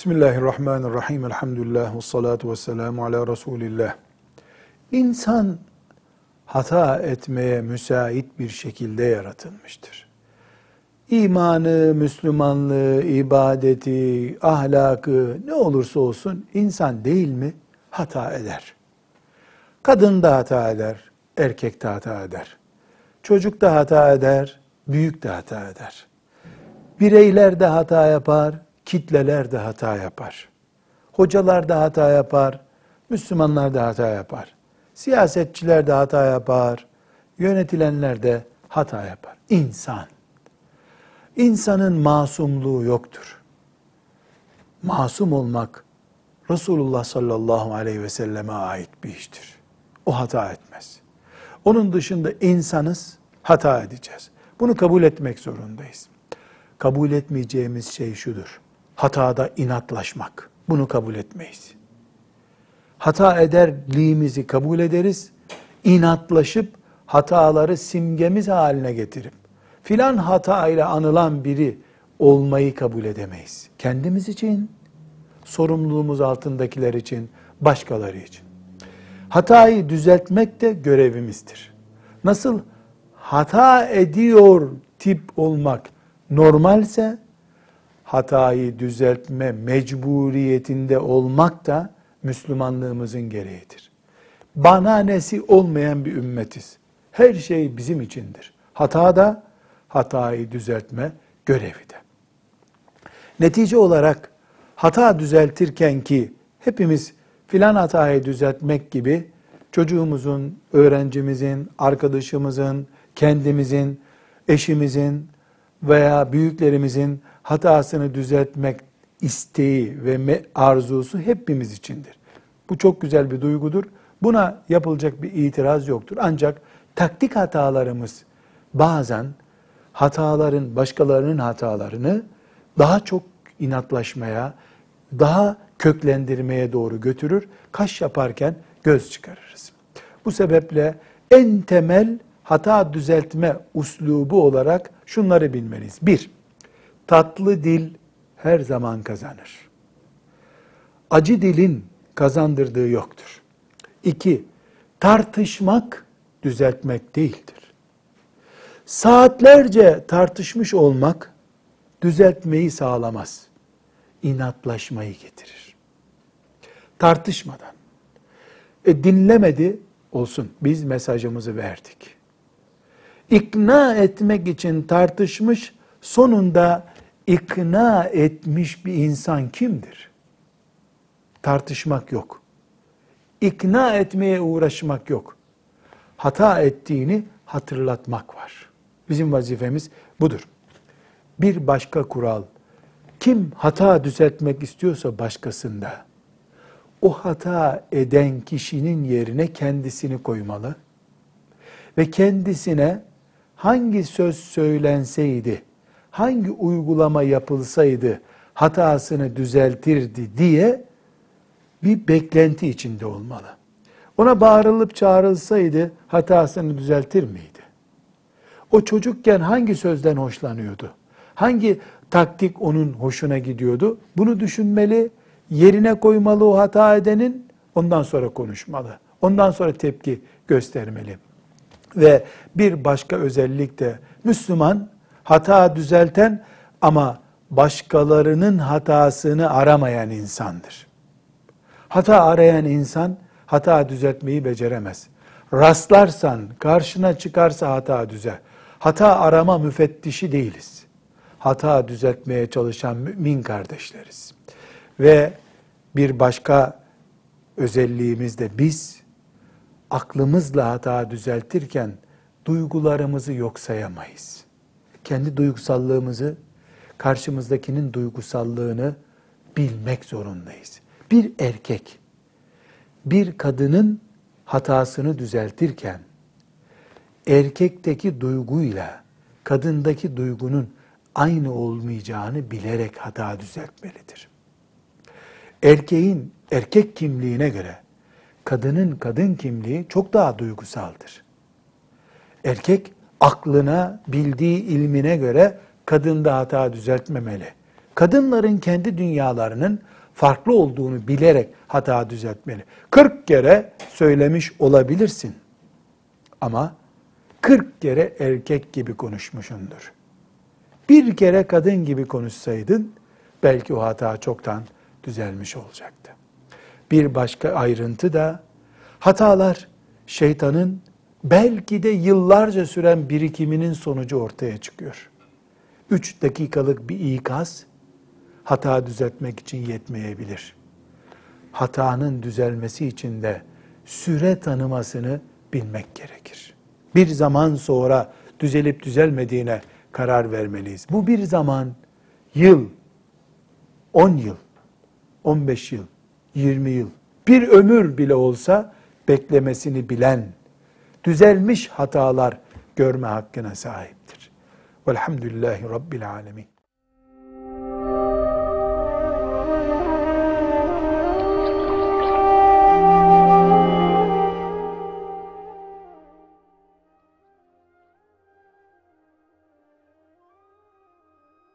Bismillahirrahmanirrahim. Elhamdülillah ve salatu ve selamu ala Resulillah. İnsan hata etmeye müsait bir şekilde yaratılmıştır. İmanı, Müslümanlığı, ibadeti, ahlakı ne olursa olsun insan değil mi hata eder. Kadın da hata eder, erkek de hata eder. Çocuk da hata eder, büyük de hata eder. Bireyler de hata yapar, kitleler de hata yapar. Hocalar da hata yapar, Müslümanlar da hata yapar. Siyasetçiler de hata yapar, yönetilenler de hata yapar. İnsan. İnsanın masumluğu yoktur. Masum olmak Resulullah sallallahu aleyhi ve selleme ait bir iştir. O hata etmez. Onun dışında insanız, hata edeceğiz. Bunu kabul etmek zorundayız. Kabul etmeyeceğimiz şey şudur hatada inatlaşmak. Bunu kabul etmeyiz. Hata ederliğimizi kabul ederiz. İnatlaşıp hataları simgemiz haline getirip filan hata ile anılan biri olmayı kabul edemeyiz. Kendimiz için, sorumluluğumuz altındakiler için, başkaları için. Hatayı düzeltmek de görevimizdir. Nasıl hata ediyor tip olmak normalse hatayı düzeltme mecburiyetinde olmak da Müslümanlığımızın gereğidir. Bana nesi olmayan bir ümmetiz. Her şey bizim içindir. Hata da hatayı düzeltme görevi de. Netice olarak hata düzeltirken ki hepimiz filan hatayı düzeltmek gibi çocuğumuzun, öğrencimizin, arkadaşımızın, kendimizin, eşimizin veya büyüklerimizin hatasını düzeltmek isteği ve arzusu hepimiz içindir. Bu çok güzel bir duygudur. Buna yapılacak bir itiraz yoktur. Ancak taktik hatalarımız bazen hataların, başkalarının hatalarını daha çok inatlaşmaya, daha köklendirmeye doğru götürür. Kaş yaparken göz çıkarırız. Bu sebeple en temel hata düzeltme uslubu olarak şunları bilmeliyiz. Bir, Tatlı dil her zaman kazanır. Acı dilin kazandırdığı yoktur. İki, tartışmak düzeltmek değildir. Saatlerce tartışmış olmak düzeltmeyi sağlamaz. İnatlaşmayı getirir. Tartışmadan. E dinlemedi olsun. Biz mesajımızı verdik. İkna etmek için tartışmış, sonunda ikna etmiş bir insan kimdir? Tartışmak yok. İkna etmeye uğraşmak yok. Hata ettiğini hatırlatmak var. Bizim vazifemiz budur. Bir başka kural, kim hata düzeltmek istiyorsa başkasında, o hata eden kişinin yerine kendisini koymalı ve kendisine hangi söz söylenseydi, hangi uygulama yapılsaydı hatasını düzeltirdi diye bir beklenti içinde olmalı. Ona bağırılıp çağrılsaydı hatasını düzeltir miydi? O çocukken hangi sözden hoşlanıyordu? Hangi taktik onun hoşuna gidiyordu? Bunu düşünmeli, yerine koymalı o hata edenin, ondan sonra konuşmalı. Ondan sonra tepki göstermeli. Ve bir başka özellik de Müslüman hata düzelten ama başkalarının hatasını aramayan insandır. Hata arayan insan hata düzeltmeyi beceremez. Rastlarsan, karşına çıkarsa hata düzel. Hata arama müfettişi değiliz. Hata düzeltmeye çalışan mümin kardeşleriz. Ve bir başka özelliğimiz de biz aklımızla hata düzeltirken duygularımızı yok sayamayız kendi duygusallığımızı, karşımızdakinin duygusallığını bilmek zorundayız. Bir erkek, bir kadının hatasını düzeltirken, erkekteki duyguyla kadındaki duygunun aynı olmayacağını bilerek hata düzeltmelidir. Erkeğin erkek kimliğine göre kadının kadın kimliği çok daha duygusaldır. Erkek aklına, bildiği ilmine göre kadında hata düzeltmemeli. Kadınların kendi dünyalarının farklı olduğunu bilerek hata düzeltmeli. 40 kere söylemiş olabilirsin. Ama 40 kere erkek gibi konuşmuşundur. Bir kere kadın gibi konuşsaydın belki o hata çoktan düzelmiş olacaktı. Bir başka ayrıntı da hatalar şeytanın belki de yıllarca süren birikiminin sonucu ortaya çıkıyor. Üç dakikalık bir ikaz hata düzeltmek için yetmeyebilir. Hatanın düzelmesi için de süre tanımasını bilmek gerekir. Bir zaman sonra düzelip düzelmediğine karar vermeliyiz. Bu bir zaman, yıl, 10 yıl, 15 yıl, 20 yıl, bir ömür bile olsa beklemesini bilen, düzelmiş hatalar görme hakkına sahiptir. Velhamdülillahi Rabbil Alemin.